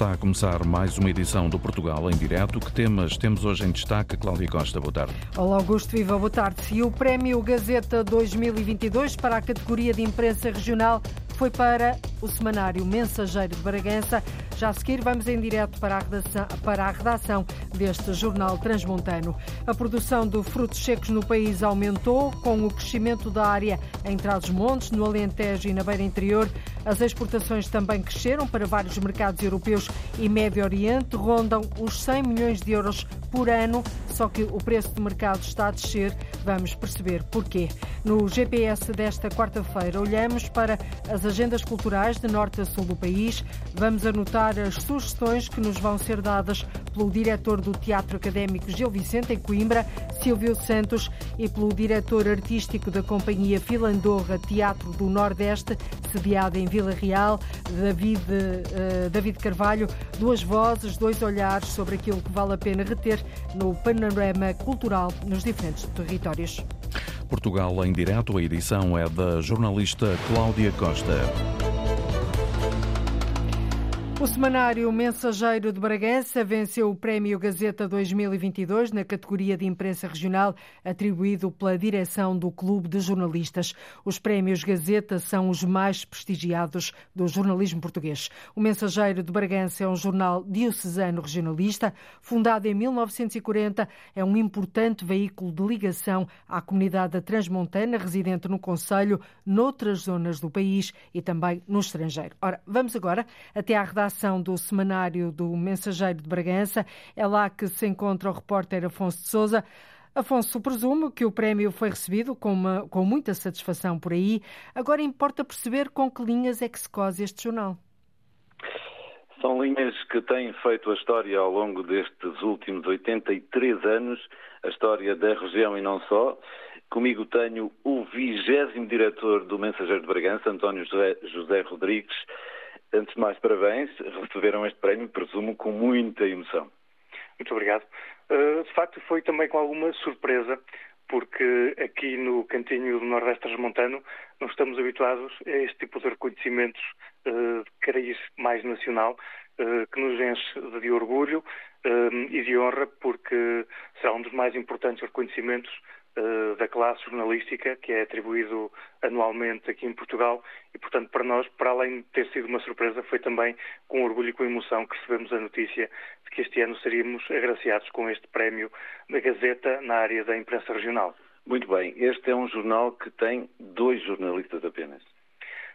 Está a começar mais uma edição do Portugal em Direto. Que temas temos hoje em destaque? Cláudia Costa, boa tarde. Olá, Augusto Viva, boa tarde. E o Prémio Gazeta 2022 para a categoria de imprensa regional foi para o semanário Mensageiro de Bragança. Já a seguir, vamos em direto para a, redação, para a redação deste jornal transmontano. A produção de frutos secos no país aumentou com o crescimento da área em Trás-os-Montes, no Alentejo e na Beira Interior. As exportações também cresceram para vários mercados europeus e Médio Oriente, rondam os 100 milhões de euros por ano, só que o preço de mercado está a descer. Vamos perceber porquê. No GPS desta quarta-feira, olhamos para as agendas culturais de norte a sul do país. Vamos anotar as sugestões que nos vão ser dadas pelo diretor do Teatro Académico Gil Vicente, em Coimbra, Silvio Santos, e pelo diretor artístico da Companhia Filandorra Teatro do Nordeste, sediada em Vila Real, David, uh, David Carvalho. Duas vozes, dois olhares sobre aquilo que vale a pena reter no panorama cultural nos diferentes territórios. Portugal em direto, a edição é da jornalista Cláudia Costa. O semanário Mensageiro de Bragança venceu o Prémio Gazeta 2022 na categoria de imprensa regional, atribuído pela direção do Clube de Jornalistas. Os prémios Gazeta são os mais prestigiados do jornalismo português. O Mensageiro de Bragança é um jornal diocesano regionalista, fundado em 1940, é um importante veículo de ligação à comunidade transmontana residente no Conselho, noutras zonas do país e também no estrangeiro. Ora, vamos agora até à redação redação do semanário do Mensageiro de Bragança. É lá que se encontra o repórter Afonso de Souza. Afonso, presumo que o prémio foi recebido com, uma, com muita satisfação por aí. Agora importa perceber com que linhas é que se cose este jornal. São linhas que têm feito a história ao longo destes últimos 83 anos, a história da região e não só. Comigo tenho o vigésimo diretor do Mensageiro de Bragança, António José, José Rodrigues. Antes de mais, parabéns. Receberam este prémio, presumo, com muita emoção. Muito obrigado. Uh, de facto, foi também com alguma surpresa, porque aqui no cantinho do Nordeste Transmontano não estamos habituados a este tipo de reconhecimentos uh, de cariz mais nacional, uh, que nos enche de orgulho e de honra, porque será um dos mais importantes reconhecimentos eh, da classe jornalística, que é atribuído anualmente aqui em Portugal, e, portanto, para nós, para além de ter sido uma surpresa, foi também com orgulho e com emoção que recebemos a notícia de que este ano seríamos agraciados com este prémio da Gazeta na área da imprensa regional. Muito bem, este é um jornal que tem dois jornalistas apenas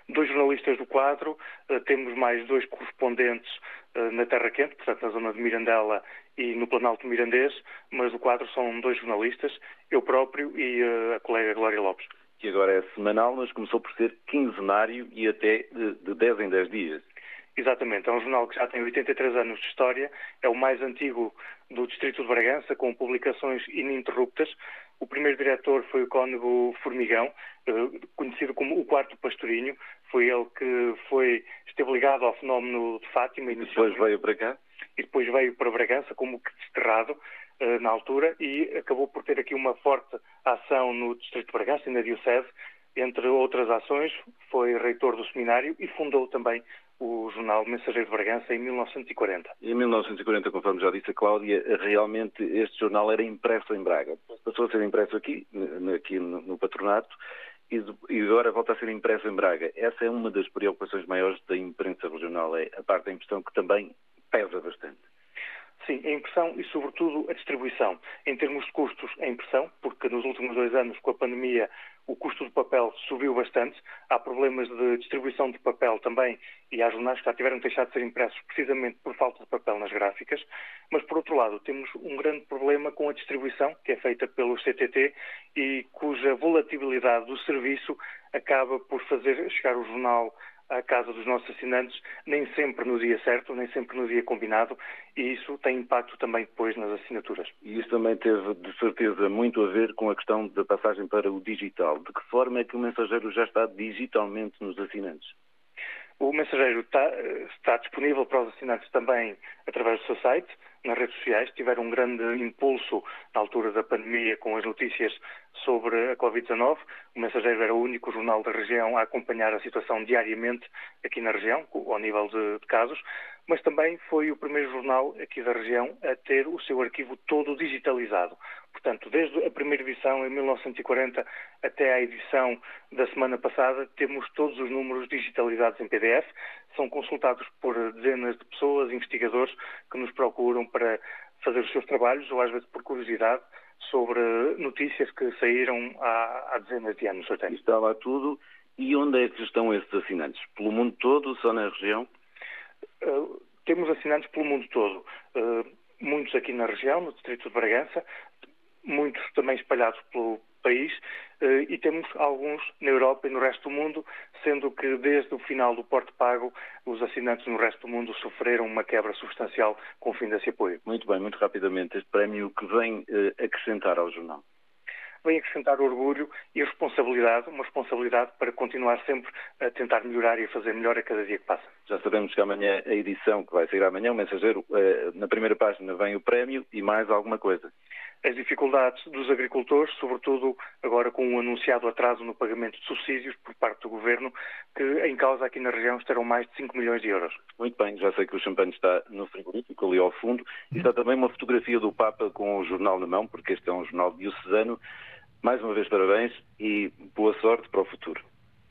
dois jornalistas do quadro, eh, temos mais dois correspondentes eh, na Terra Quente, portanto na zona de Mirandela e no Planalto Mirandês, mas do quadro são dois jornalistas, eu próprio e eh, a colega Glória Lopes. Que agora é semanal, mas começou por ser quinzenário e até de 10 em 10 dias. Exatamente, é um jornal que já tem 83 anos de história, é o mais antigo do Distrito de Bragança, com publicações ininterruptas. O primeiro diretor foi o Cónego Formigão, eh, conhecido como o Quarto Pastorinho. Foi ele que foi, esteve ligado ao fenómeno de Fátima. E depois veio para cá? E depois veio para Bragança como que desterrado eh, na altura e acabou por ter aqui uma forte ação no Distrito de Bragança e na Diocese. Entre outras ações, foi reitor do seminário e fundou também o jornal Mensageiro de Bragança em 1940. Em 1940, conforme já disse a Cláudia, realmente este jornal era impresso em Braga. Passou a ser impresso aqui, aqui no patronato, e agora volta a ser impresso em Braga. Essa é uma das preocupações maiores da imprensa regional, é a parte da impressão que também pesa bastante. Sim, a impressão e, sobretudo, a distribuição. Em termos de custos, a impressão, porque nos últimos dois anos, com a pandemia, o custo do papel subiu bastante. Há problemas de distribuição de papel também e há jornais que já tiveram deixar de ser impressos precisamente por falta de papel nas gráficas. Mas, por outro lado, temos um grande problema com a distribuição, que é feita pelo CTT e cuja volatilidade do serviço acaba por fazer chegar o jornal à casa dos nossos assinantes, nem sempre no dia certo, nem sempre no dia combinado, e isso tem impacto também depois nas assinaturas. E isso também teve, de certeza, muito a ver com a questão da passagem para o digital. De que forma é que o mensageiro já está digitalmente nos assinantes? O mensageiro está, está, disponível para os assinantes também através do seu site, nas redes sociais. Tiveram um grande impulso na altura da pandemia com as notícias sobre a Covid-19. O mensageiro era o único jornal da região a acompanhar a situação diariamente aqui na região, ao nível de, casos, mas também foi o primeiro jornal aqui da região a ter o seu arquivo todo digitalizado. Portanto, desde a primeira edição, em 1940, até à edição da semana passada, temos todos os números digitalizados em PDF. São consultados por dezenas de pessoas, investigadores, que nos procuram para fazer os seus trabalhos, ou às vezes por curiosidade, sobre notícias que saíram há, há dezenas de anos. Até. Está lá tudo. E onde é que estão esses assinantes? Pelo mundo todo, só na região? Uh, temos assinantes pelo mundo todo. Uh, muitos aqui na região, no Distrito de Bragança, muitos também espalhados pelo país, eh, e temos alguns na Europa e no resto do mundo, sendo que desde o final do porte pago, os assinantes no resto do mundo sofreram uma quebra substancial com o fim desse apoio. Muito bem, muito rapidamente, este prémio que vem eh, acrescentar ao jornal vem acrescentar orgulho e responsabilidade, uma responsabilidade para continuar sempre a tentar melhorar e a fazer melhor a cada dia que passa. Já sabemos que amanhã a edição que vai sair amanhã, o mensageiro, eh, na primeira página vem o prémio e mais alguma coisa as dificuldades dos agricultores, sobretudo agora com o anunciado atraso no pagamento de subsídios por parte do Governo, que em causa aqui na região estarão mais de 5 milhões de euros. Muito bem, já sei que o champanhe está no frigorífico, ali ao fundo, e está também uma fotografia do Papa com o jornal na mão, porque este é um jornal diocesano. Mais uma vez, parabéns e boa sorte para o futuro.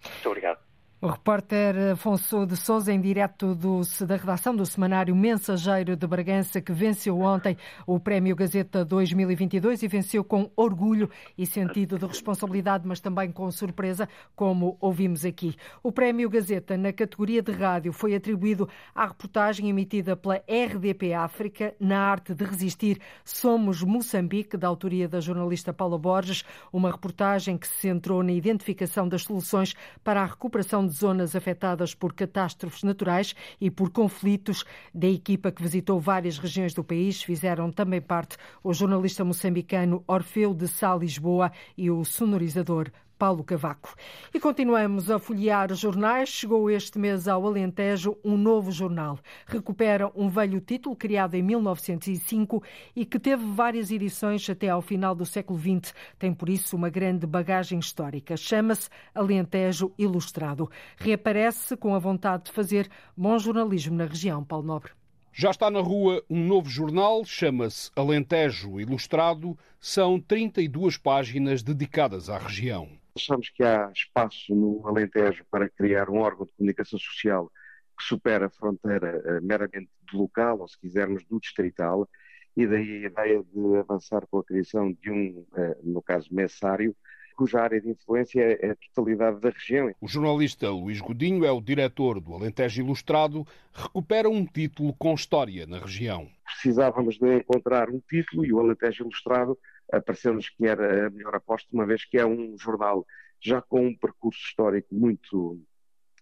Muito obrigado. O repórter Afonso de Souza, em direto do, da redação do semanário Mensageiro de Bragança, que venceu ontem o Prémio Gazeta 2022 e venceu com orgulho e sentido de responsabilidade, mas também com surpresa, como ouvimos aqui. O Prémio Gazeta, na categoria de rádio, foi atribuído à reportagem emitida pela RDP África, na arte de resistir Somos Moçambique, da autoria da jornalista Paula Borges, uma reportagem que se centrou na identificação das soluções para a recuperação de zonas afetadas por catástrofes naturais e por conflitos. Da equipa que visitou várias regiões do país fizeram também parte o jornalista moçambicano Orfeu de Sá Lisboa e o sonorizador Paulo Cavaco. E continuamos a folhear jornais. Chegou este mês ao Alentejo um novo jornal. Recupera um velho título criado em 1905 e que teve várias edições até ao final do século XX. Tem, por isso, uma grande bagagem histórica. Chama-se Alentejo Ilustrado. Reaparece com a vontade de fazer bom jornalismo na região. Paulo Nobre. Já está na rua um novo jornal, chama-se Alentejo Ilustrado. São 32 páginas dedicadas à região. Achamos que há espaço no Alentejo para criar um órgão de comunicação social que supera a fronteira uh, meramente do local, ou se quisermos do distrital, e daí a ideia de avançar com a criação de um, uh, no caso, messário, cuja área de influência é a totalidade da região. O jornalista Luís Godinho é o diretor do Alentejo Ilustrado, recupera um título com história na região. Precisávamos de encontrar um título e o Alentejo Ilustrado pareceu-nos que era a melhor aposta, uma vez que é um jornal já com um percurso histórico muito,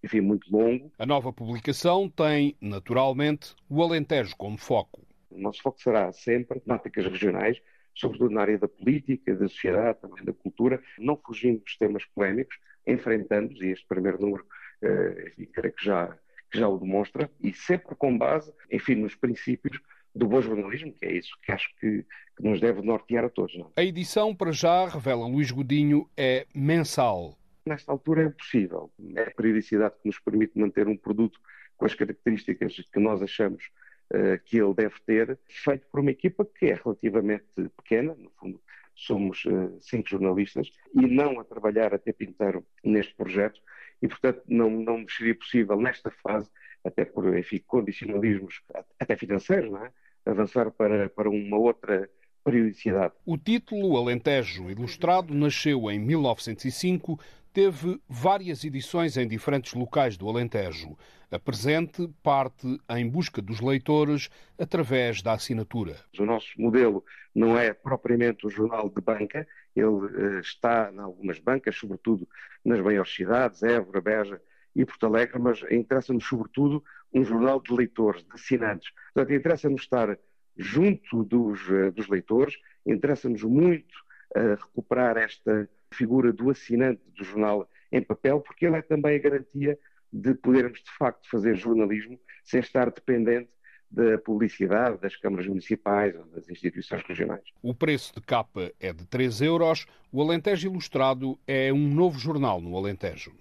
enfim, muito longo. A nova publicação tem, naturalmente, o Alentejo como foco. O nosso foco será sempre temáticas regionais, sobretudo na área da política, da sociedade, também da cultura, não fugindo dos temas polémicos, enfrentando-os, e este primeiro número, eh, enfim, creio que já, que já o demonstra, e sempre com base, enfim, nos princípios do bom jornalismo, que é isso que acho que, que nos deve nortear a todos. Não? É? A edição, para já, revela Luís Godinho, é mensal. Nesta altura é impossível. É a periodicidade que nos permite manter um produto com as características que nós achamos uh, que ele deve ter, feito por uma equipa que é relativamente pequena, no fundo somos uh, cinco jornalistas, e não a trabalhar a tempo inteiro neste projeto, e portanto não, não seria possível nesta fase, até por enfim, condicionalismos, até financeiros, não é? Avançar para, para uma outra periodicidade. O título Alentejo Ilustrado nasceu em 1905, teve várias edições em diferentes locais do Alentejo. A presente parte em busca dos leitores através da assinatura. O nosso modelo não é propriamente um jornal de banca, ele uh, está em algumas bancas, sobretudo nas maiores cidades, Évora, Beja e Porto Alegre, mas interessa-nos sobretudo um jornal de leitores, de assinantes. Portanto, interessa-nos estar junto dos, uh, dos leitores, interessa-nos muito uh, recuperar esta figura do assinante do jornal em papel, porque ele é também a garantia de podermos, de facto, fazer jornalismo sem estar dependente da publicidade das câmaras municipais ou das instituições regionais. O preço de capa é de 3 euros. O Alentejo Ilustrado é um novo jornal no Alentejo.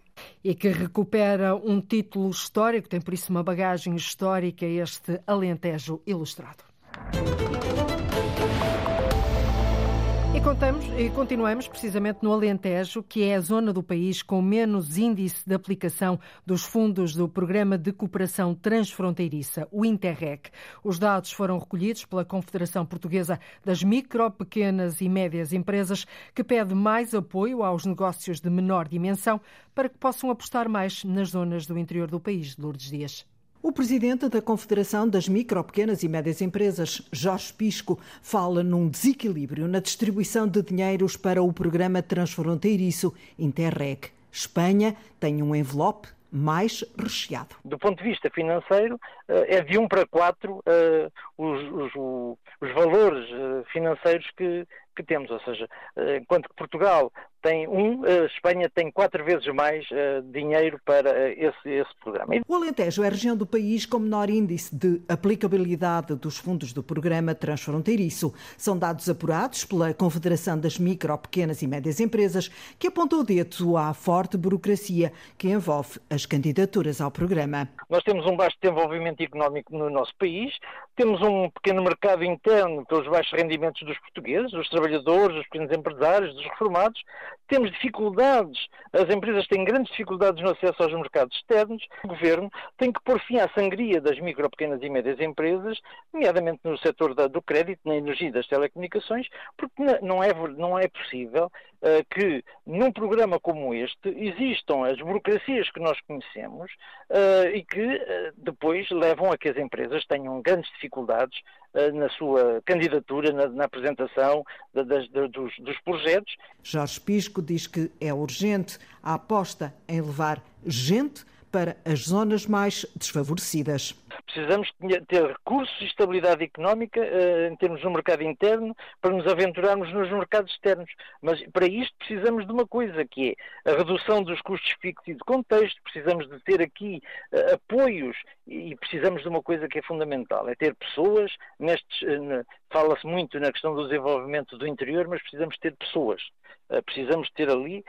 E que recupera um título histórico, tem por isso uma bagagem histórica este Alentejo Ilustrado. Contamos, e continuamos precisamente no Alentejo, que é a zona do país com menos índice de aplicação dos fundos do Programa de Cooperação Transfronteiriça, o Interreg. Os dados foram recolhidos pela Confederação Portuguesa das Micro, Pequenas e Médias Empresas, que pede mais apoio aos negócios de menor dimensão para que possam apostar mais nas zonas do interior do país. Lourdes Dias. O presidente da Confederação das Micro, Pequenas e Médias Empresas, Jorge Pisco, fala num desequilíbrio na distribuição de dinheiros para o programa transfronteiriço Interreg. Espanha tem um envelope mais recheado. Do ponto de vista financeiro, eh, é de 1 para 4 eh, os, os, os valores eh, financeiros que, que temos, ou seja, enquanto que Portugal tem um, a Espanha tem quatro vezes mais uh, dinheiro para uh, esse, esse programa. O Alentejo é a região do país com menor índice de aplicabilidade dos fundos do programa transfronteiriço. São dados apurados pela Confederação das Micro, Pequenas e Médias Empresas, que apontou o dedo à forte burocracia que envolve as candidaturas ao programa. Nós temos um baixo desenvolvimento económico no nosso país, temos um pequeno mercado interno pelos baixos rendimentos dos portugueses, dos trabalhadores, dos pequenos empresários, dos reformados, temos dificuldades, as empresas têm grandes dificuldades no acesso aos mercados externos. O governo tem que pôr fim à sangria das micro, pequenas e médias empresas, nomeadamente no setor da, do crédito, na energia e das telecomunicações, porque não é, não é possível uh, que num programa como este existam as burocracias que nós conhecemos uh, e que uh, depois levam a que as empresas tenham grandes dificuldades na sua candidatura, na, na apresentação das, dos, dos projetos. Jorge Pisco diz que é urgente a aposta em levar gente para as zonas mais desfavorecidas. Precisamos ter recursos e estabilidade económica uh, em termos do mercado interno para nos aventurarmos nos mercados externos. Mas para isto precisamos de uma coisa, que é a redução dos custos fixos e de contexto, precisamos de ter aqui uh, apoios e precisamos de uma coisa que é fundamental, é ter pessoas nestes, uh, fala-se muito na questão do desenvolvimento do interior, mas precisamos ter pessoas. Precisamos ter ali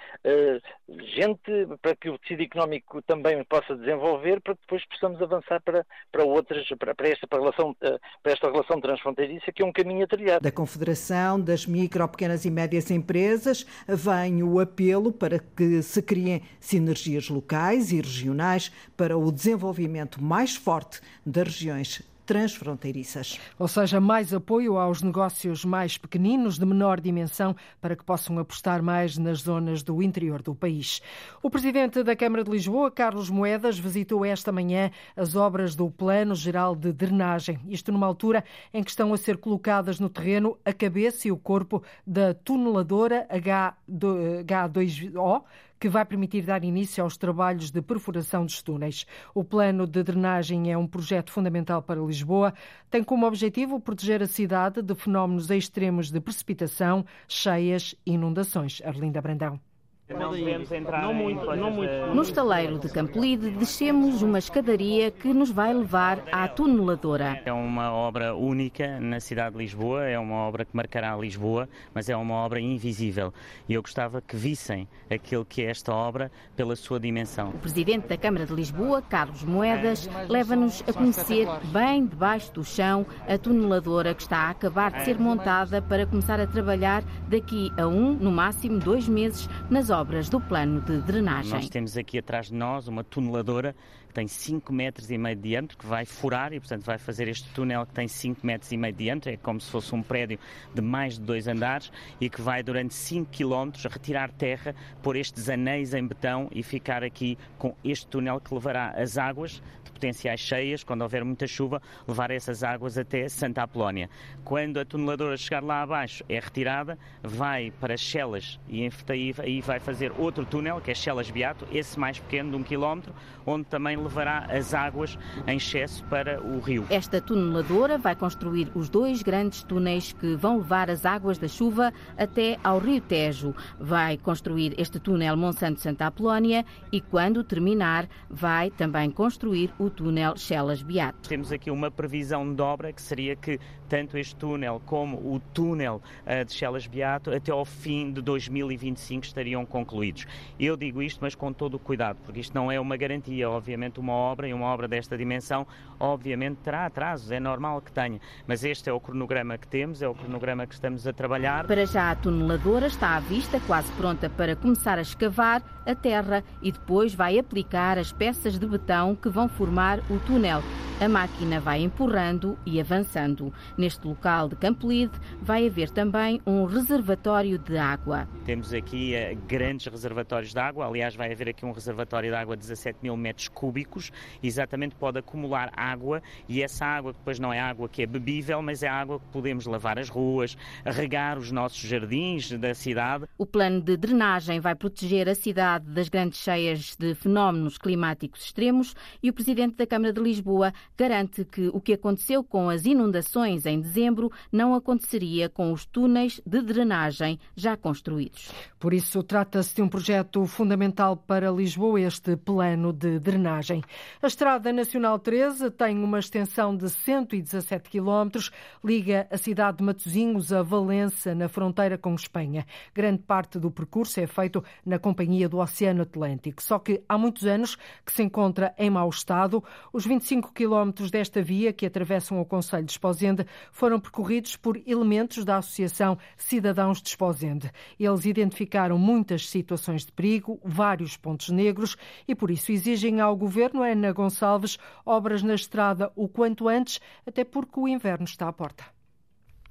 gente para que o tecido económico também possa desenvolver, para que depois possamos avançar para, para outras, para, para esta, relação, uh, para esta relação transfronteiriça, que é um caminho a trilhar. Da Confederação das Micro, Pequenas e Médias Empresas vem o apelo para que se criem sinergias locais e regionais para o desenvolvimento mais forte das regiões transfronteiriças. Ou seja, mais apoio aos negócios mais pequeninos, de menor dimensão, para que possam apostar mais nas zonas do interior do país. O presidente da Câmara de Lisboa, Carlos Moedas, visitou esta manhã as obras do Plano Geral de Drenagem. Isto numa altura em que estão a ser colocadas no terreno a cabeça e o corpo da tuneladora H2O que vai permitir dar início aos trabalhos de perfuração dos túneis. O plano de drenagem é um projeto fundamental para Lisboa. Tem como objetivo proteger a cidade de fenómenos extremos de precipitação, cheias e inundações. Arlinda Brandão. Não podemos entrar não muito, não muito. No estaleiro de Campolide descemos uma escadaria que nos vai levar à tuneladora. É uma obra única na cidade de Lisboa, é uma obra que marcará Lisboa, mas é uma obra invisível. E eu gostava que vissem aquilo que é esta obra pela sua dimensão. O presidente da Câmara de Lisboa, Carlos Moedas, leva-nos a conhecer bem debaixo do chão a tuneladora que está a acabar de ser montada para começar a trabalhar daqui a um, no máximo dois meses, nas obras obras do plano de drenagem. Nós temos aqui atrás de nós uma tuneladora que tem 5 metros e meio de diâmetro, que vai furar e, portanto, vai fazer este túnel que tem 5 metros e meio de diâmetro, é como se fosse um prédio de mais de dois andares e que vai durante 5 quilómetros retirar terra, pôr estes anéis em betão e ficar aqui com este túnel que levará as águas potenciais cheias, quando houver muita chuva, levar essas águas até Santa Apolónia. Quando a tuneladora chegar lá abaixo, é retirada, vai para Chelas e aí vai fazer outro túnel, que é Chelas Beato, esse mais pequeno, de um quilómetro, onde também levará as águas em excesso para o rio. Esta tuneladora vai construir os dois grandes túneis que vão levar as águas da chuva até ao rio Tejo. Vai construir este túnel Monsanto-Santa Apolónia e, quando terminar, vai também construir o túnel Chelas-Beato. Temos aqui uma previsão de obra que seria que tanto este túnel como o túnel uh, de Chelas-Beato até ao fim de 2025 estariam concluídos. Eu digo isto, mas com todo o cuidado, porque isto não é uma garantia. Obviamente, uma obra e uma obra desta dimensão, obviamente, terá atrasos, é normal que tenha. Mas este é o cronograma que temos, é o cronograma que estamos a trabalhar. Para já, a tuneladora está à vista, quase pronta para começar a escavar a terra e depois vai aplicar as peças de betão que vão formar o túnel. A máquina vai empurrando e avançando. Neste local de Campolide vai haver também um reservatório de água. Temos aqui uh, grandes reservatórios de água, aliás, vai haver aqui um reservatório de água de 17 mil metros cúbicos, exatamente pode acumular água e essa água depois não é água que é bebível, mas é água que podemos lavar as ruas, regar os nossos jardins da cidade. O plano de drenagem vai proteger a cidade das grandes cheias de fenómenos climáticos extremos e o presidente da Câmara de Lisboa garante que o que aconteceu com as inundações em dezembro não aconteceria com os túneis de drenagem já construídos. Por isso, trata-se de um projeto fundamental para Lisboa, este plano de drenagem. A Estrada Nacional 13 tem uma extensão de 117 quilómetros, liga a cidade de Matosinhos a Valença, na fronteira com Espanha. Grande parte do percurso é feito na Companhia do Oceano Atlântico, só que há muitos anos que se encontra em mau estado. Os 25 quilómetros desta via que atravessam o Conselho de Esposende foram percorridos por elementos da Associação Cidadãos de Esposende. Eles identificaram muitas situações de perigo, vários pontos negros e por isso exigem ao Governo Ana Gonçalves obras na estrada o quanto antes, até porque o inverno está à porta.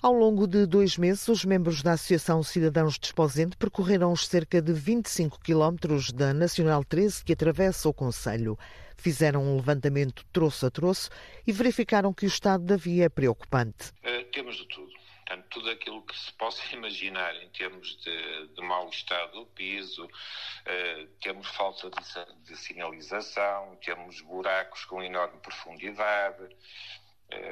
Ao longo de dois meses, os membros da Associação Cidadãos de Esposende percorreram os cerca de 25 quilómetros da Nacional 13 que atravessa o Conselho. Fizeram um levantamento troço a troço e verificaram que o estado da via é preocupante. Uh, temos de tudo. Portanto, tudo aquilo que se possa imaginar em termos de, de mau estado do piso, uh, temos falta de, de sinalização, temos buracos com enorme profundidade, eh,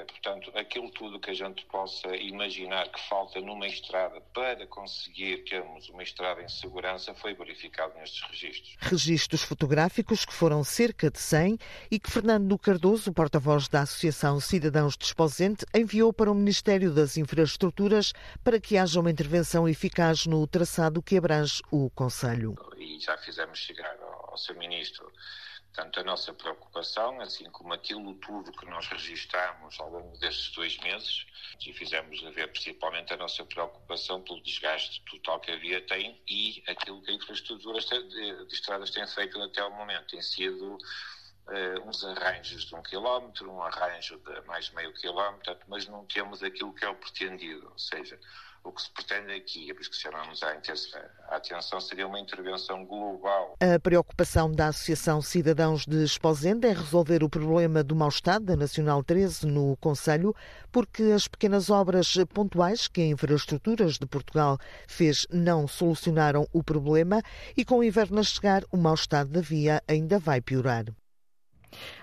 portanto, aquilo tudo que a gente possa imaginar que falta numa estrada para conseguir termos uma estrada em segurança foi verificado nestes registros. Registros fotográficos que foram cerca de 100 e que Fernando Cardoso, porta-voz da Associação Cidadãos de Esposente, enviou para o Ministério das Infraestruturas para que haja uma intervenção eficaz no traçado que abrange o Conselho. E já fizemos chegar ao, ao Sr. Ministro Portanto, a nossa preocupação, assim como aquilo tudo que nós registamos ao longo destes dois meses, e fizemos ver principalmente a nossa preocupação pelo desgaste total que a via tem e aquilo que a infraestrutura de, estradas tem feito até o momento. Tem sido uh, uns arranjos de um quilómetro, um arranjo de mais meio quilómetro, mas não temos aquilo que é o pretendido, ou seja, o que se pretende aqui, é por isso que chamamos a atenção, seria uma intervenção global. A preocupação da Associação Cidadãos de Esposende é resolver o problema do mau estado da Nacional 13 no Conselho, porque as pequenas obras pontuais que a Infraestruturas de Portugal fez não solucionaram o problema e com o inverno a chegar, o mau estado da via ainda vai piorar.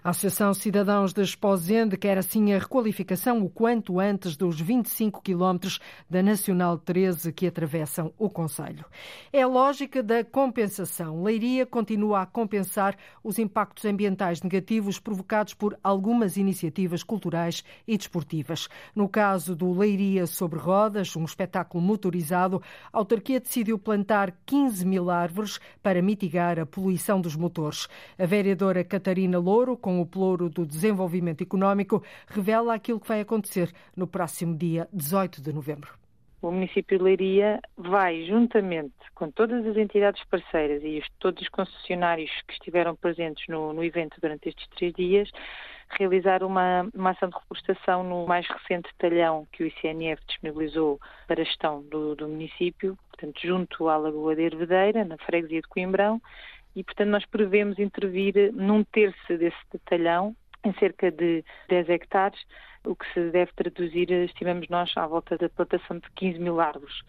A Associação Cidadãos de Esposende quer assim a requalificação o quanto antes dos 25 quilómetros da Nacional 13 que atravessam o Conselho. É a lógica da compensação. Leiria continua a compensar os impactos ambientais negativos provocados por algumas iniciativas culturais e desportivas. No caso do Leiria sobre Rodas, um espetáculo motorizado, a autarquia decidiu plantar 15 mil árvores para mitigar a poluição dos motores. A vereadora Catarina Louro com o Ploro do Desenvolvimento Económico, revela aquilo que vai acontecer no próximo dia 18 de novembro. O município de Leiria vai, juntamente com todas as entidades parceiras e os, todos os concessionários que estiveram presentes no, no evento durante estes três dias, realizar uma, uma, ação de reflorestação no mais recente talhão que o ICNF disponibilizou para a gestão do, do município, portanto, junto à Lagoa de Hervedeira, na freguesia de Coimbrão, e, portanto, nós prevemos intervir num terço desse detalhão em cerca de 10 hectares, o que se deve traduzir, estimamos nós, à volta da plantação de 15 mil árvores.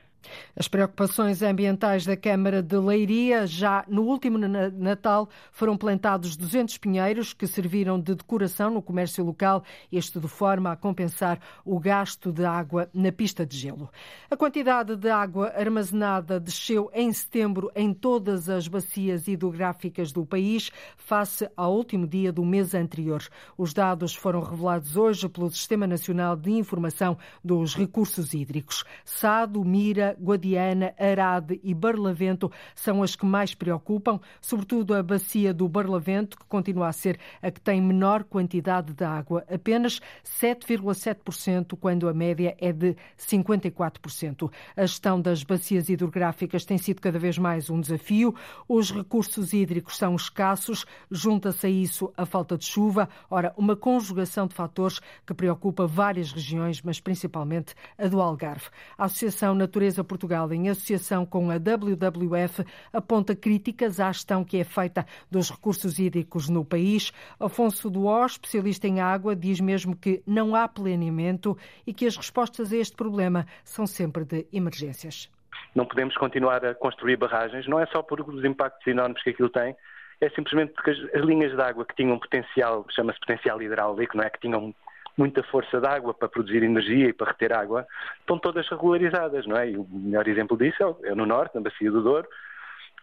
As preocupações ambientais da Câmara de Leiria, já no último Natal, foram plantados 200 pinheiros que serviram de decoração no comércio local, este de forma a compensar o gasto de água na pista de gelo. A quantidade de água armazenada desceu em setembro em todas as bacias hidrográficas do país, face ao último dia do mês anterior. Os dados foram revelados hoje pelo Sistema Nacional de Informação dos Recursos Hídricos. Sado, Mira, Guadiana, Arade e Barlavento são as que mais preocupam, sobretudo a bacia do Barlavento, que continua a ser a que tem menor quantidade de água, apenas 7,7%, quando a média é de 54%. A gestão das bacias hidrográficas tem sido cada vez mais um desafio. Os recursos hídricos são escassos, junta-se a isso a falta de chuva, ora, uma conjugação de fatores que preocupa várias regiões, mas principalmente a do Algarve. A Associação Natureza Portugal, em associação com a WWF, aponta críticas à gestão que é feita dos recursos hídricos no país. Afonso Duó, especialista em água, diz mesmo que não há planeamento e que as respostas a este problema são sempre de emergências. Não podemos continuar a construir barragens, não é só por os impactos enormes que aquilo tem, é simplesmente porque as linhas de água que tinham potencial, chama-se potencial hidráulico, não é? Que tinham muita força de água para produzir energia e para reter água, estão todas regularizadas, não é? E o melhor exemplo disso é, é no norte, na Bacia do Douro,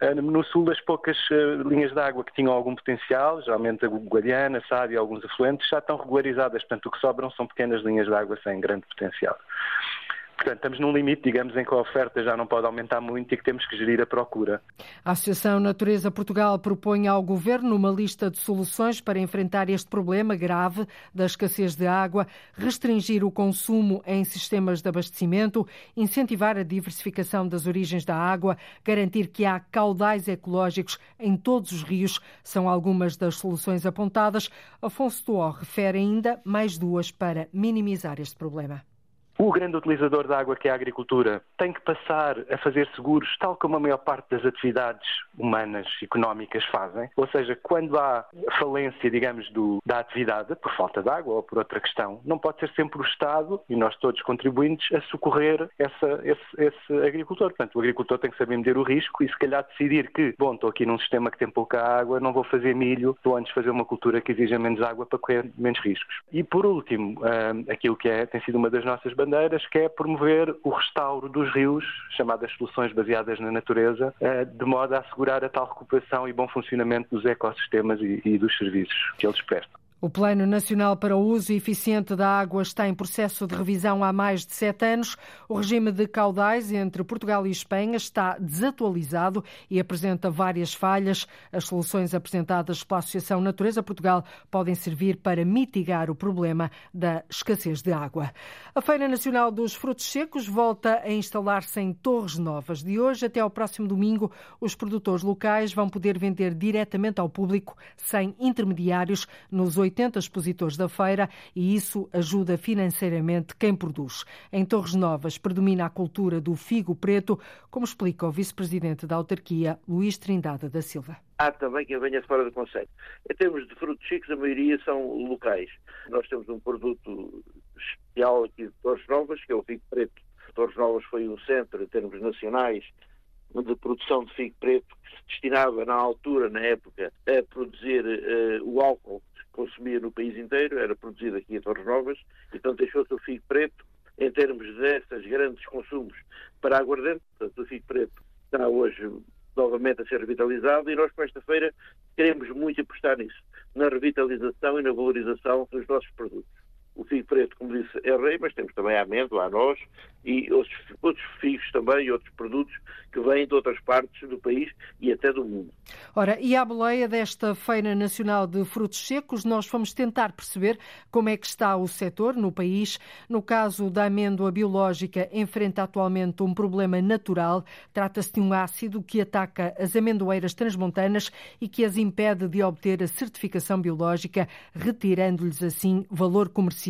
eh, no sul, as poucas eh, linhas de água que tinham algum potencial, geralmente a Guadiana, Sábia e alguns afluentes, já estão regularizadas. Portanto, o que sobram são pequenas linhas de água sem grande potencial. Portanto, estamos num limite, digamos, em que a oferta já não pode aumentar muito e que temos que gerir a procura. A Associação Natureza Portugal propõe ao Governo uma lista de soluções para enfrentar este problema grave da escassez de água, restringir o consumo em sistemas de abastecimento, incentivar a diversificação das origens da água, garantir que há caudais ecológicos em todos os rios, são algumas das soluções apontadas. Afonso Tuó refere ainda mais duas para minimizar este problema. O grande utilizador da água, que é a agricultura, tem que passar a fazer seguros, tal como a maior parte das atividades humanas, económicas fazem. Ou seja, quando há falência, digamos, do, da atividade, por falta de água ou por outra questão, não pode ser sempre o Estado e nós todos contribuintes a socorrer essa, esse, esse agricultor. Portanto, o agricultor tem que saber medir o risco e, se calhar, decidir que, bom, estou aqui num sistema que tem pouca água, não vou fazer milho, estou antes fazer uma cultura que exija menos água para correr menos riscos. E, por último, hum, aquilo que é, tem sido uma das nossas bandeiras, que é promover o restauro dos rios, chamadas soluções baseadas na natureza, eh, de modo a assegurar a tal recuperação e bom funcionamento dos ecossistemas e, e dos serviços que eles prestam. O Plano Nacional para o Uso Eficiente da Água está em processo de revisão há mais de sete anos. O regime de caudais entre Portugal e Espanha está desatualizado e apresenta várias falhas. As soluções apresentadas pela Associação Natureza Portugal podem servir para mitigar o problema da escassez de água. A Feira Nacional dos Frutos Secos volta a instalar-se em Torres Novas. De hoje até ao próximo domingo, os produtores locais vão poder vender diretamente ao público, sem intermediários, nos oito 80 expositores da feira e isso ajuda financeiramente quem produz. Em Torres Novas predomina a cultura do figo preto, como explica o vice-presidente da autarquia, Luís Trindade da Silva. Há também quem venha fora do Conselho. Em termos de frutos secos, a maioria são locais. Nós temos um produto especial aqui de Torres Novas, que é o figo preto. Torres Novas foi um centro, em termos nacionais, de produção de figo preto, que se destinava, na altura, na época, a produzir uh, o álcool consumia no país inteiro, era produzido aqui em Torres Novas, então deixou-se o figo preto em termos desses grandes consumos para aguardente, portanto o figo preto está hoje novamente a ser revitalizado e nós com esta feira queremos muito apostar nisso, na revitalização e na valorização dos nossos produtos. O figo preto, como disse, é rei, mas temos também a amêndoa, a noz e outros, outros figos também, outros produtos que vêm de outras partes do país e até do mundo. Ora, e à boleia desta Feira Nacional de Frutos Secos, nós vamos tentar perceber como é que está o setor no país. No caso da amêndoa biológica, enfrenta atualmente um problema natural. Trata-se de um ácido que ataca as amendoeiras transmontanas e que as impede de obter a certificação biológica, retirando-lhes assim valor comercial.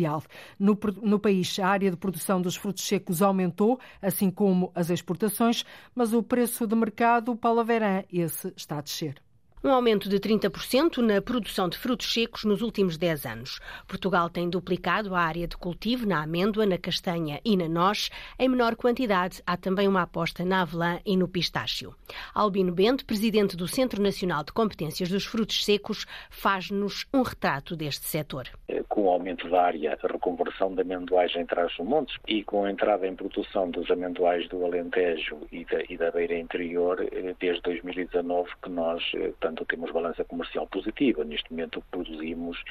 No, no país, a área de produção dos frutos secos aumentou, assim como as exportações, mas o preço de mercado, Paula Verã, esse está a descer. Um aumento de 30% na produção de frutos secos nos últimos 10 anos. Portugal tem duplicado a área de cultivo na amêndoa, na castanha e na noz. Em menor quantidade, há também uma aposta na avelã e no pistácio. Albino Bento, presidente do Centro Nacional de Competências dos Frutos Secos, faz-nos um retrato deste setor. Com o aumento da área, a reconversão de amendoais em Trás-os-Montes e com a entrada em produção dos amendoais do Alentejo e da, e da Beira Interior, eh, desde 2019 que nós, eh, tanto temos balança comercial positiva. Neste momento produzimos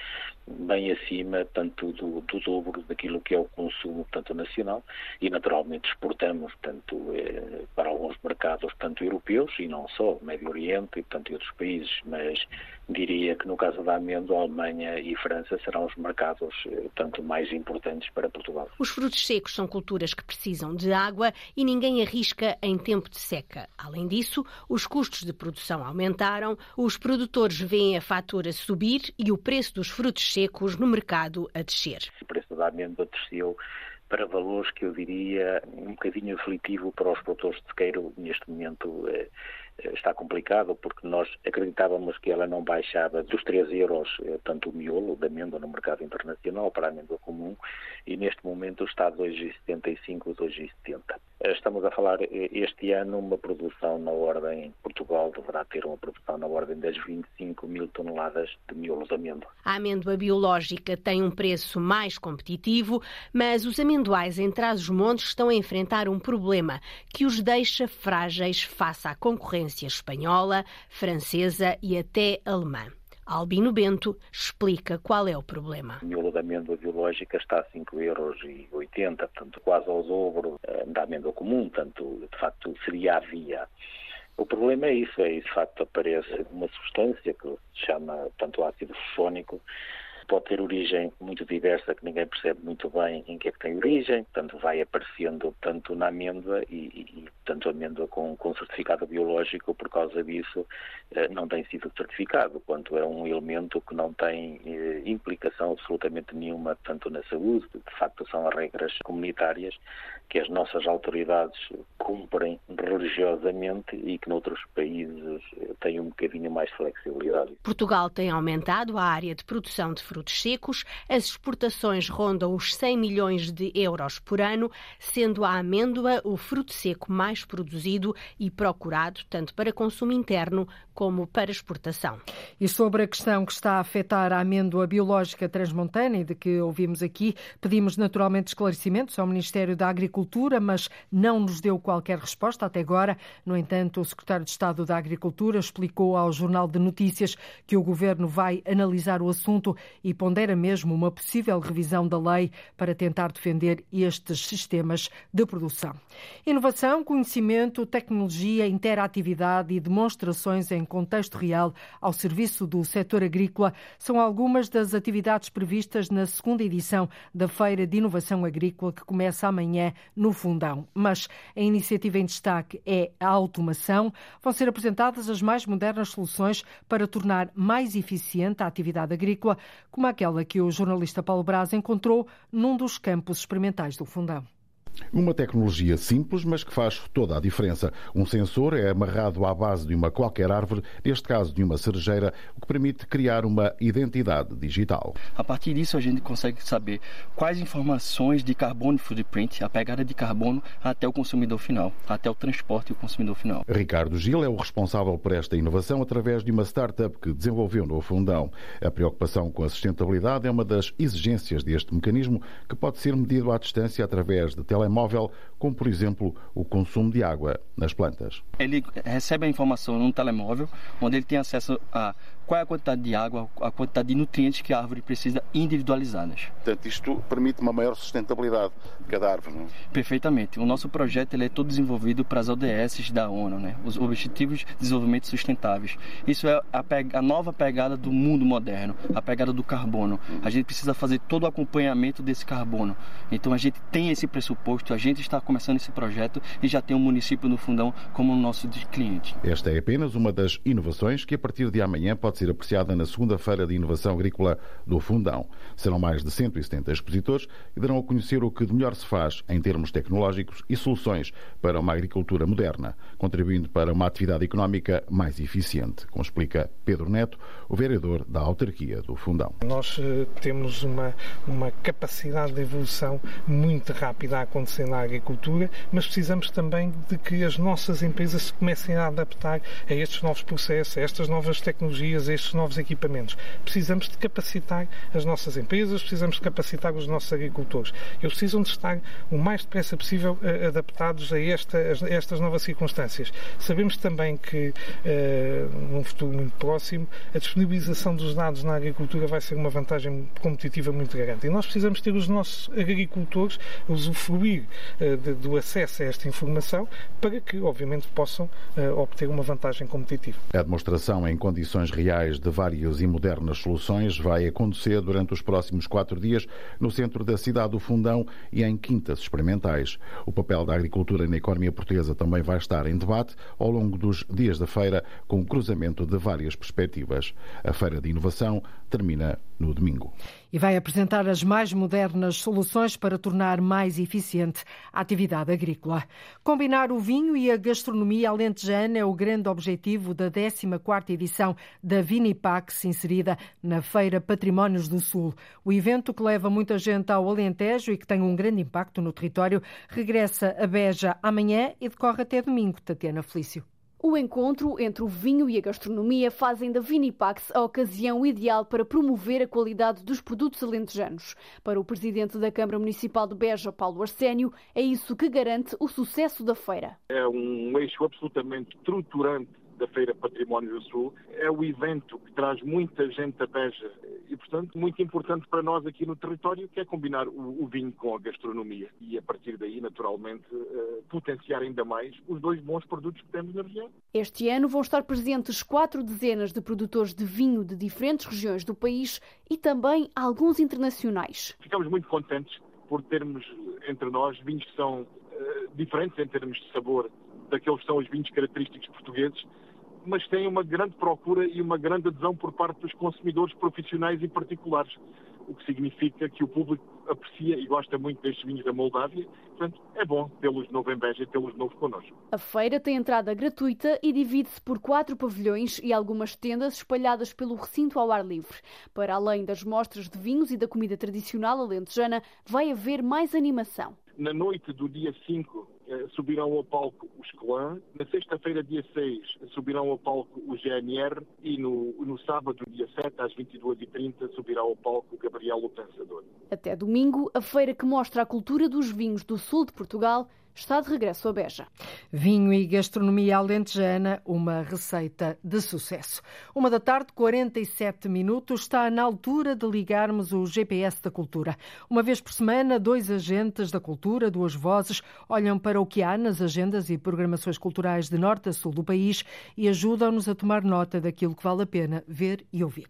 bem acima, tanto do, do dobro daquilo que é o consumo, tanto nacional, e naturalmente exportamos, tanto eh, para alguns mercados, tanto europeus e não só, Médio Oriente e, tanto outros países, mas diria que no caso da amêndoa, Alemanha e França serão os mercados eh, tanto mais importantes para Portugal. Os frutos secos são culturas que precisam de água e ninguém arrisca em tempo de seca. Além disso, os custos de produção aumentaram, os produtores veem a fatura subir e o preço dos frutos secos no mercado a descer. O preço da amêndoa desceu para valores que eu diria um bocadinho aflitivo para os produtores de sequeiro neste momento. Eh, está complicado porque nós acreditávamos que ela não baixava dos 3 euros, eh, tanto o miolo da amêndoa no mercado internacional para a amêndoa comum, e neste momento está a 2,75, 2,70. Eh, estamos a falar eh, este ano uma produção na ordem, Portugal deverá ter uma produção na ordem das 25 mil toneladas de miolo de amêndoa. A amêndoa biológica tem um preço mais competitivo, mas os amendoais em Trás-os-Montes estão a enfrentar um problema que os deixa frágeis face à concorrência espanhola, francesa e até alemã. Albino Bento explica qual é o problema. O miolo da amêndoa biológica está a 5,80 euros, portanto quase ao dobro eh, da amêndoa comum, portanto de facto seria a via. O problema é isso, é de facto aparece uma substância que se chama tanto ácido pode ter origem muito diversa que ninguém percebe muito bem em que é que tem origem, portanto vai aparecendo tanto na amêndoa e, e tanto amêndoa com, com certificado biológico por causa disso eh, não tem sido certificado, quanto é um elemento que não tem eh, implicação absolutamente nenhuma tanto na saúde, de facto são as regras comunitárias que as nossas autoridades cumprem religiosamente e que noutros países eh, têm um bocadinho mais flexibilidade. Portugal tem aumentado a área de produção de frutos secos, as exportações rondam os 100 milhões de euros por ano, sendo a amêndoa o fruto seco mais produzido e procurado tanto para consumo interno como para exportação. E sobre a questão que está a afetar a amêndoa biológica transmontana e de que ouvimos aqui, pedimos naturalmente esclarecimentos ao Ministério da Agricultura, mas não nos deu qualquer resposta até agora. No entanto, o secretário de Estado da Agricultura explicou ao Jornal de Notícias que o governo vai analisar o assunto e pondera mesmo uma possível revisão da lei para tentar defender estes sistemas de produção. Inovação, conhecimento, tecnologia, interatividade e demonstrações em contexto real ao serviço do setor agrícola são algumas das atividades previstas na segunda edição da Feira de Inovação Agrícola que começa amanhã no Fundão. Mas a iniciativa em destaque é a automação. Vão ser apresentadas as mais modernas soluções para tornar mais eficiente a atividade agrícola, como aquela que o jornalista Paulo Braz encontrou num dos campos experimentais do Fundão. Uma tecnologia simples, mas que faz toda a diferença. Um sensor é amarrado à base de uma qualquer árvore, neste caso de uma cerejeira, o que permite criar uma identidade digital. A partir disso, a gente consegue saber quais informações de carbono footprint, a pegada de carbono, até o consumidor final, até o transporte e o consumidor final. Ricardo Gil é o responsável por esta inovação através de uma startup que desenvolveu no Fundão. A preocupação com a sustentabilidade é uma das exigências deste mecanismo, que pode ser medido à distância através de telemóveis telemóvel, como por exemplo o consumo de água nas plantas. Ele recebe a informação num telemóvel, onde ele tem acesso a qual é a quantidade de água, a quantidade de nutrientes que a árvore precisa individualizadas. Portanto, isto permite uma maior sustentabilidade de cada árvore, não é? Perfeitamente. O nosso projeto ele é todo desenvolvido para as ODS da ONU, né? os Objetivos de Desenvolvimento Sustentáveis. Isso é a, a nova pegada do mundo moderno, a pegada do carbono. A gente precisa fazer todo o acompanhamento desse carbono. Então, a gente tem esse pressuposto, a gente está começando esse projeto e já tem o município no Fundão como nosso cliente. Esta é apenas uma das inovações que a partir de amanhã pode ser apreciada na segunda feira de inovação agrícola do Fundão. Serão mais de 170 expositores e darão a conhecer o que de melhor se faz em termos tecnológicos e soluções para uma agricultura moderna, contribuindo para uma atividade económica mais eficiente, como explica Pedro Neto, o vereador da autarquia do Fundão. Nós uh, temos uma, uma capacidade de evolução muito rápida a acontecer na agricultura, mas precisamos também de que as nossas empresas se comecem a adaptar a estes novos processos, a estas novas tecnologias, a estes novos equipamentos. Precisamos de capacitar as nossas empresas, precisamos de capacitar os nossos agricultores. Eles precisam de estar o mais depressa possível uh, adaptados a, esta, a, estas novas circunstâncias. Sabemos também que, uh, num futuro muito próximo, a disponibilização dos dados na agricultura vai ser uma vantagem competitiva muito grande. E nós precisamos ter os nossos agricultores usufruir uh, de, do acesso a esta informação para que, obviamente, possam uh, obter uma vantagem competitiva. A demonstração em condições reais de várias e modernas soluções vai acontecer durante os próximos quatro dias no centro da cidade do Fundão e em quintas experimentais. O papel da agricultura na economia portuguesa também vai estar em debate ao longo dos dias da feira, com o cruzamento de várias perspectivas. A Feira de Inovação termina no domingo. E vai apresentar as mais modernas soluções para tornar mais eficiente a atividade agrícola. Combinar o vinho e a gastronomia alentejana é o grande objetivo da 14ª edição da Vinipax, inserida na Feira Patrimónios do Sul. O evento, que leva muita gente ao Alentejo e que tem um grande impacto no território, regressa a Beja amanhã e decorre até domingo. Tatiana Felício. O encontro entre o vinho e a gastronomia fazem da Vinipax a ocasião ideal para promover a qualidade dos produtos alentejanos. Para o presidente da Câmara Municipal de Beja, Paulo Arsénio, é isso que garante o sucesso da feira. É um eixo absolutamente estruturante da Feira Património do Sul. É o evento que traz muita gente a Beja e, portanto, muito importante para nós aqui no território, que é combinar o, o vinho com a gastronomia e, a partir daí, naturalmente, uh, potenciar ainda mais os dois bons produtos que temos na região. Este ano vão estar presentes quatro dezenas de produtores de vinho de diferentes regiões do país e também alguns internacionais. Ficamos muito contentes por termos entre nós vinhos que são uh, diferentes em termos de sabor daqueles que são os vinhos característicos portugueses, mas tem uma grande procura e uma grande adesão por parte dos consumidores profissionais e particulares, o que significa que o público aprecia e gosta muito destes vinhos da Moldávia. Portanto, é bom tê-los de novo em Beja e tê-los de novo connosco. A feira tem entrada gratuita e divide-se por quatro pavilhões e algumas tendas espalhadas pelo recinto ao ar livre. Para além das mostras de vinhos e da comida tradicional alentejana, vai haver mais animação. Na noite do dia 5 eh, subirão ao palco os Clã. Na sexta-feira, dia 6, subirão ao palco o GNR e no, no sábado, dia 7, às 22h30, subirá ao palco o Gabriel o Pensador. Até domingo, a feira que mostra a cultura dos vinhos do sul de Portugal está de regresso a Beja. Vinho e gastronomia alentejana, uma receita de sucesso. Uma da tarde, 47 minutos, está na altura de ligarmos o GPS da cultura. Uma vez por semana, dois agentes da cultura, duas vozes, olham para o que há nas agendas e programações culturais de norte a sul do país e ajudam-nos a tomar nota daquilo que vale a pena ver e ouvir.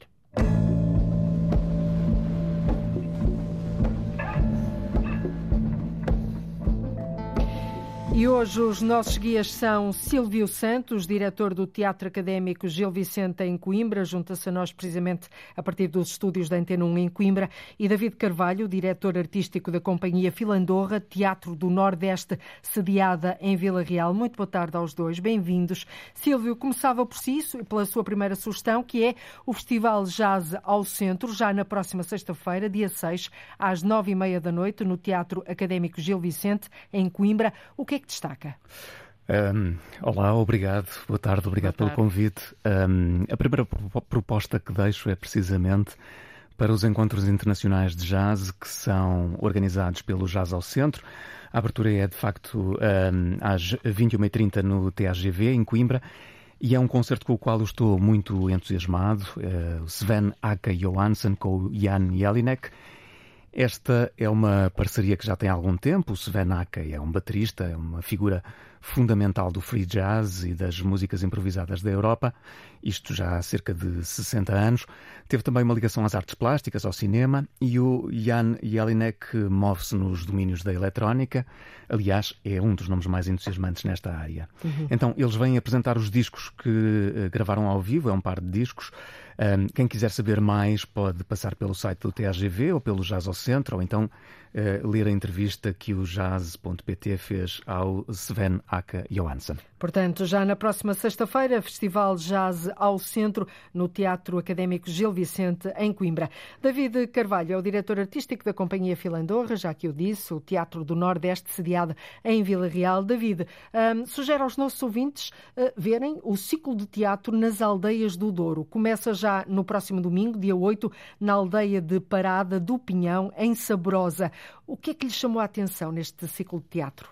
E hoje os nossos guias são Silvio Santos, diretor do Teatro Académico Gil Vicente em Coimbra, junta-se a nós precisamente a partir dos estúdios da Antena 1 em Coimbra, e David Carvalho, diretor artístico da Companhia Filandorra, Teatro do Nordeste, sediada em Vila Real. Muito boa tarde aos dois, bem-vindos. Silvio, começava por si, pela sua primeira sugestão, que é o Festival Jazz ao Centro, já na próxima sexta-feira, dia 6, às nove e meia da noite, no Teatro Académico Gil Vicente, em Coimbra. O que é que destaca? Um, olá, obrigado. Boa tarde, obrigado Boa tarde. pelo convite. Um, a primeira proposta que deixo é precisamente para os encontros internacionais de jazz que são organizados pelo Jazz ao Centro. A abertura é, de facto, um, às 21h30 no TAGV, em Coimbra, e é um concerto com o qual eu estou muito entusiasmado. Uh, Sven Aka Johansson com o Jan Jelinek Esta é uma parceria que já tem algum tempo. O Sven Aka é um baterista, é uma figura fundamental do free jazz e das músicas improvisadas da Europa, isto já há cerca de 60 anos. Teve também uma ligação às artes plásticas, ao cinema, e o Jan Jelinek move-se nos domínios da eletrónica. Aliás, é um dos nomes mais entusiasmantes nesta área. Uhum. Então, eles vêm apresentar os discos que uh, gravaram ao vivo, é um par de discos. Um, quem quiser saber mais pode passar pelo site do TAGV ou pelo Jazz ao Centro, ou então uh, ler a entrevista que o jazz.pt fez ao Sven Aka Johansson. Portanto, já na próxima sexta-feira, Festival Jazz ao Centro, no Teatro Académico Gil Vicente, em Coimbra. David Carvalho é o diretor artístico da Companhia Filandorra, já que eu disse, o Teatro do Nordeste, sediado em Vila Real. David, um, sugere aos nossos ouvintes uh, verem o ciclo de teatro nas aldeias do Douro. Começa já no próximo domingo, dia 8, na aldeia de Parada do Pinhão, em Sabrosa. O que é que lhe chamou a atenção neste ciclo de teatro?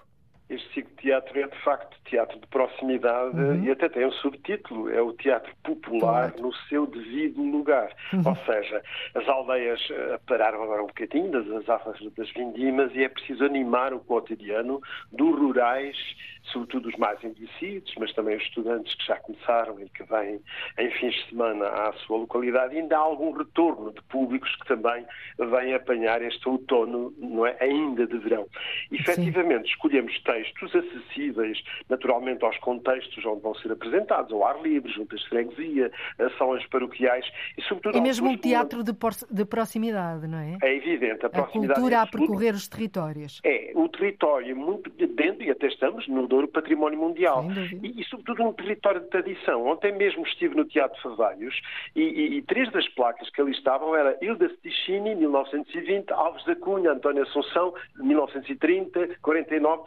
Este ciclo de teatro é, de facto, teatro de proximidade uhum. e até tem um subtítulo, é o teatro popular no seu devido lugar. Uhum. Ou seja, as aldeias uh, pararam agora um bocadinho das afas das vindimas e é preciso animar o cotidiano dos rurais sobretudo os mais envelhecidos, mas também os estudantes que já começaram e que vêm em fins de semana à sua localidade. E ainda há algum retorno de públicos que também vêm apanhar este outono, não é? ainda de verão. E, efetivamente, escolhemos textos acessíveis, naturalmente, aos contextos onde vão ser apresentados, ao ar livre, juntas de freguesia, ações paroquiais e, sobretudo... É mesmo um teatro de, de, proximidade, não é? É evidente. A, proximidade a cultura é a percorrer os territórios. É, o território muito dentro, e até estamos no Douro Património Mundial. E, e, sobretudo, um território de tradição. Ontem mesmo estive no Teatro Favalhos e, e, e três das placas que ali estavam era Hilda Sticini, 1920, Alves da Cunha, António Assunção, 1930, 49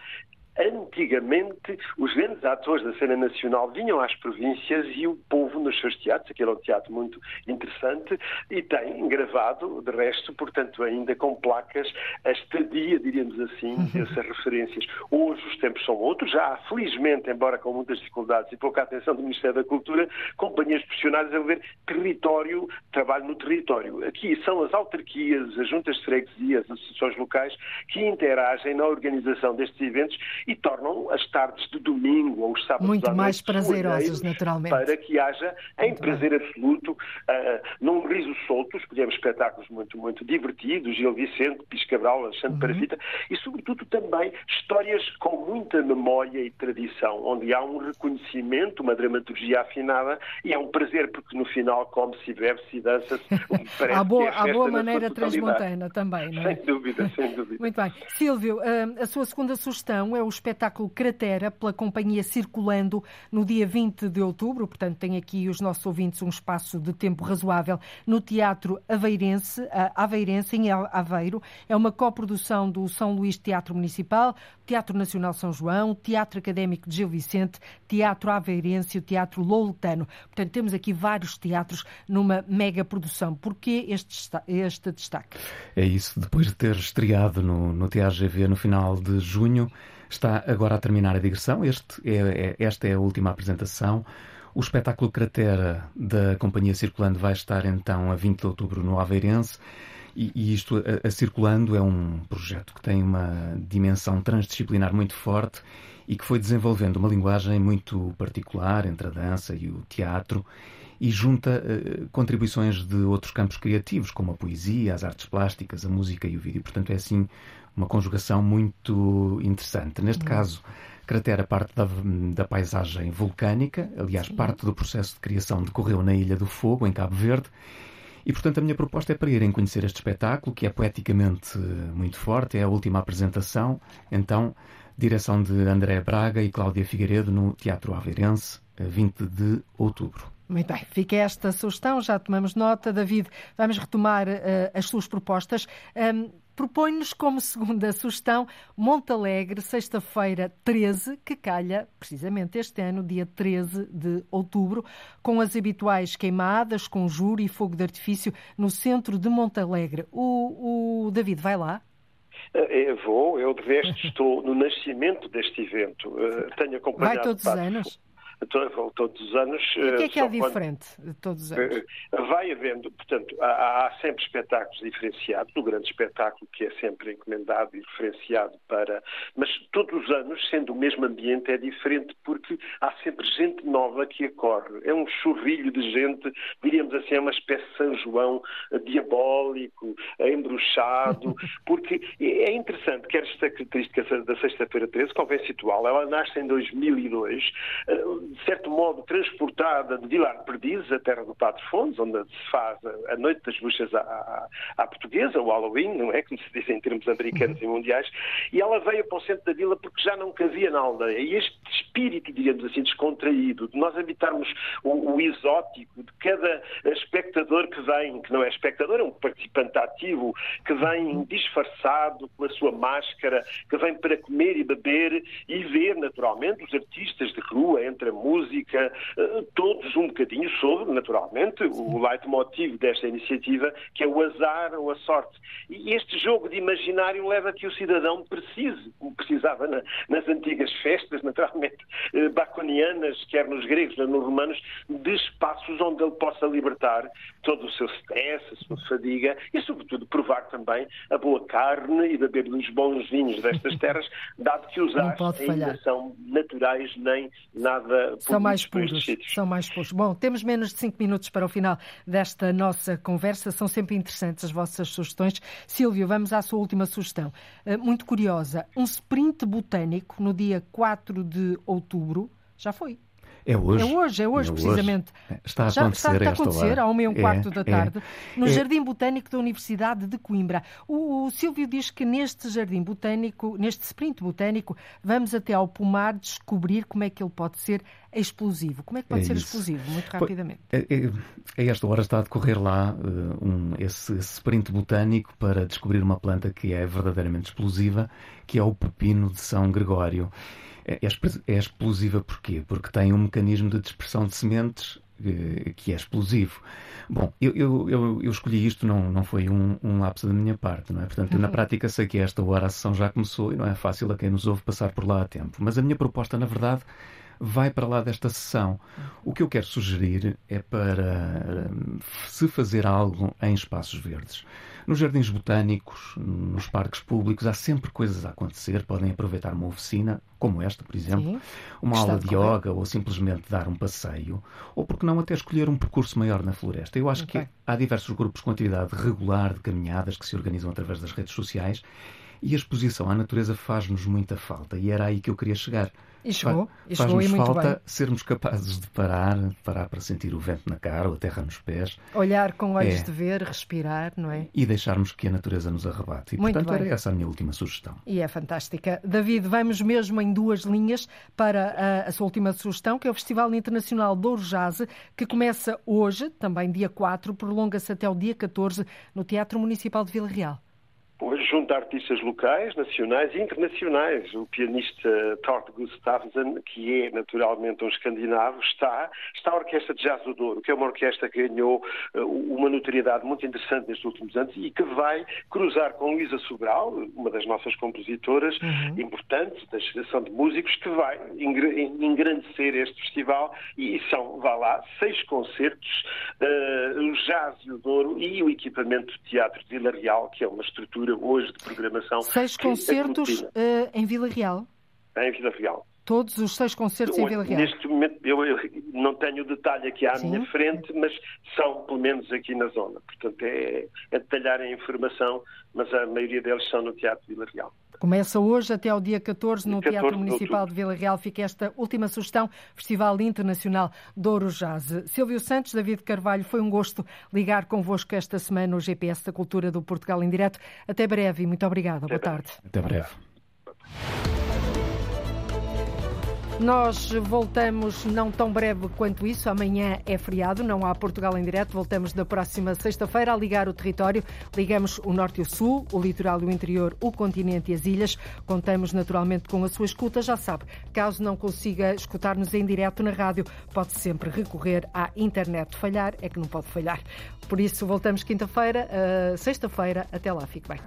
Antigamente, os grandes atores da cena nacional vinham às províncias e o povo nos seus teatros, aquele é um teatro muito interessante, e tem gravado, de resto, portanto, ainda com placas, a estadia, diríamos assim, dessas referências. Hoje os tempos são outros, já felizmente, embora com muitas dificuldades e pouca atenção do Ministério da Cultura, companhias profissionais a ver território, trabalho no território. Aqui são as autarquias, as juntas de freguesia, as associações locais que interagem na organização destes eventos e tornam as tardes de domingo ou os sábados Muito mais prazerosas, naturalmente. Para que haja, em muito prazer bem. absoluto, uh, num riso solto, escolhemos espetáculos muito, muito divertidos, Gil Vicente, Pis Cabral, Alexandre uhum. Parafita, e sobretudo também histórias com muita memória e tradição, onde há um reconhecimento, uma dramaturgia afinada, e é um prazer, porque no final come-se, bebe-se e dança-se. há boa, é boa maneira transmontana também, não é? Sem dúvida, sem dúvida. Muito bem. Silvio, ah, a sua segunda sugestão é o espetáculo Cratera, pela companhia Circulando, no dia 20 de outubro. Portanto, tem aqui os nossos ouvintes um espaço de tempo razoável no Teatro Aveirense, Aveirense em Aveiro. É uma coprodução do São Luís Teatro Municipal, Teatro Nacional São João, Teatro Académico de Gil Vicente, Teatro Aveirense e o Teatro Loletano. Portanto, temos aqui vários teatros numa mega produção. Porquê este, este destaque? É isso, depois de ter estreado no, no TAGV no final de junho, está agora a terminar a digressão. É, é, esta é a última apresentação. O espetáculo Cratera da Companhia Circulando vai estar então a 20 de outubro no Aveirense. E, e isto, a, a, Circulando, é um projeto que tem uma dimensão transdisciplinar muito forte e que foi desenvolvendo uma linguagem muito particular entre a dança e o teatro e junta uh, contribuições de outros campos criativos, como a poesia, as artes plásticas, a música e o vídeo. Portanto, é assim uma conjugação muito interessante. Neste uhum. caso, cratera parte da, da, paisagem vulcânica, aliás, Sim. parte do processo de criação decorreu na Ilha do Fogo, em Cabo Verde. E, portanto, a minha proposta é para irem conhecer este espetáculo, que é poeticamente muito forte, é a última apresentação. Então, direção de André Braga e Cláudia Figueiredo no Teatro Aveirense, 20 de outubro. Muito bem, fica esta sugestão, já tomamos nota. David, vamos retomar uh, as suas propostas. Um, Propõe-nos como segunda sugestão Montalegre, sexta-feira 13, que calha precisamente este ano, dia 13 de outubro, com as habituais queimadas, conjuro e fogo de artifício no centro de Montalegre. O, o David vai lá? Eu eh, vou, eu de resto estou no nascimento deste evento. Eh, tenho acompanhado. Vai todos os anos? Todos os anos. o que é que é diferente quando... de todos os anos? Vai havendo, portanto, há, há, sempre espetáculos diferenciados, o grande espetáculo que é sempre encomendado e referenciado para. Mas todos os anos, sendo o mesmo ambiente, é diferente porque há sempre gente nova que acorre. É um churrilho de gente, diríamos assim, é uma espécie de São João diabólico, embruxado, porque é interessante que esta característica da Sexta-feira 13 convém situá-la. Ela nasce em 2002, eh, de certo modo transportada de Vilar Perdizes, a terra do Padre Fontes, onde se faz a Noite das Bruxas à, à, à, portuguesa, o Halloween, não é? Como se diz em termos americanos e mundiais, e ela veio para o centro da vila porque já não cabia na aldeia. E este espírito, digamos assim, descontraído, de nós habitarmos o, o exótico, de cada espectador que vem, que não é espectador, é um participante ativo, que vem disfarçado com a sua máscara, que vem para comer e beber e ver, naturalmente, os artistas de rua, entre a música, eh, todos um bocadinho sobre, naturalmente, o leitmotiv desta iniciativa, que é o azar ou a sorte. E este jogo de imaginário leva a que o cidadão precise, como precisava na, nas antigas festas, naturalmente, eh, baconianas, quer nos gregos, quer nos romanos, de espaços onde ele possa libertar todo o seu stress, a sua fadiga e, sobretudo, provar também a boa carne e beber dos bons vinhos destas terras, dado que os ar ainda são naturais nem nada São mais puros. São mais puros. Bom, temos menos de cinco minutos para o final desta nossa conversa. São sempre interessantes as vossas sugestões. Silvio, vamos à sua última sugestão. Eh, muito curiosa. Um sprint botânico no dia 4 de outubro. Já foi. É hoje. É hoje, é hoje, é precisamente. Hoje. Está a acontecer, Já está a acontecer à uma e um quarto é, da tarde, é, no é. Jardim Botânico da Universidade de Coimbra. O, o, Silvio diz que neste jardim botânico, neste sprint botânico, vamos até ao pomar descobrir como é que ele pode ser explosivo. Como é que pode é ser isso. explosivo? Muito rapidamente. A, é, a esta hora está a decorrer lá uh, um, esse, esse sprint botânico para descobrir uma planta que é verdadeiramente explosiva, que é o pepino de São Gregório. É, é, é explosiva porquê? Porque tem um mecanismo de dispersão de sementes eh, que é explosivo. Bom, eu, eu, eu, escolhi isto, não, não foi um, um lapso da minha parte, não é? Portanto, eu, na uhum. prática sei que esta hora a sessão já começou e não é fácil a quem nos ouve passar por lá a tempo. Mas a minha proposta, na verdade, vai para lá desta sessão. O que eu quero sugerir é para se fazer algo em espaços verdes. Nos jardins botânicos, nos parques públicos, há sempre coisas a acontecer. Podem aproveitar uma oficina, como esta, por exemplo, Sim. uma aula de yoga ou simplesmente dar um passeio, ou porque não até escolher um percurso maior na floresta. Eu acho okay. que há diversos grupos com atividade regular de caminhadas que se organizam através das redes sociais e a exposição à natureza faz-nos muita falta. E era aí que eu queria chegar. E chegou, e chegou e muito falta bem. sermos capazes de parar, parar para sentir o vento na cara ou a terra nos pés. Olhar com olhos é. de ver, respirar, não é? E deixarmos que a natureza nos arrebate. E, muito portanto, bem. era essa a minha última sugestão. E é fantástica. David, vamos mesmo em duas linhas para a, a sua última sugestão, que é o Festival Internacional Douro Jazz, que começa hoje, também dia 4, prolonga-se até o dia 14, no Teatro Municipal de Vila Real. Junto a artistas locais, nacionais e internacionais. O pianista Tord Gustafsson, que é naturalmente um escandinavo, está, está a Orquestra de Jazz do Douro, que é uma orquestra que ganhou uh, uma notoriedade muito interessante nestes últimos anos e que vai cruzar com Luísa Sobral, uma das nossas compositoras uhum. importantes da geração de músicos, que vai engrandecer este festival e são, vá lá, seis concertos, uh, o Jazz do Douro e o equipamento do Teatro de Vila Real, que é uma estrutura hoje de programação. Seis concertos uh, em Vila Real? Em Vila Real. Todos os seis concertos em Vila Real? Neste momento, eu, eu não tenho o detalhe aqui à Sim. minha frente, mas são pelo menos aqui na zona. Portanto, é, é detalhar a informação, mas a maioria deles são no Teatro Vila Real. Começa hoje até ao dia 14 no 14 Teatro Municipal de Vila Real. Fica esta última sugestão, Festival Internacional Douro Jazz. Silvio Santos, David Carvalho, foi um gosto ligar convosco esta semana no GPS da Cultura do Portugal em Direto. Até breve e muito obrigada. Boa tarde. Até breve. Nós voltamos não tão breve quanto isso. Amanhã é feriado, não há Portugal em direto. Voltamos da próxima sexta-feira a ligar o território. Ligamos o norte e o sul, o litoral e o interior, o continente e as ilhas. Contamos naturalmente com a sua escuta. Já sabe, caso não consiga escutar-nos em direto na rádio, pode sempre recorrer à internet. Falhar é que não pode falhar. Por isso, voltamos quinta-feira, uh, sexta-feira. Até lá, fique bem.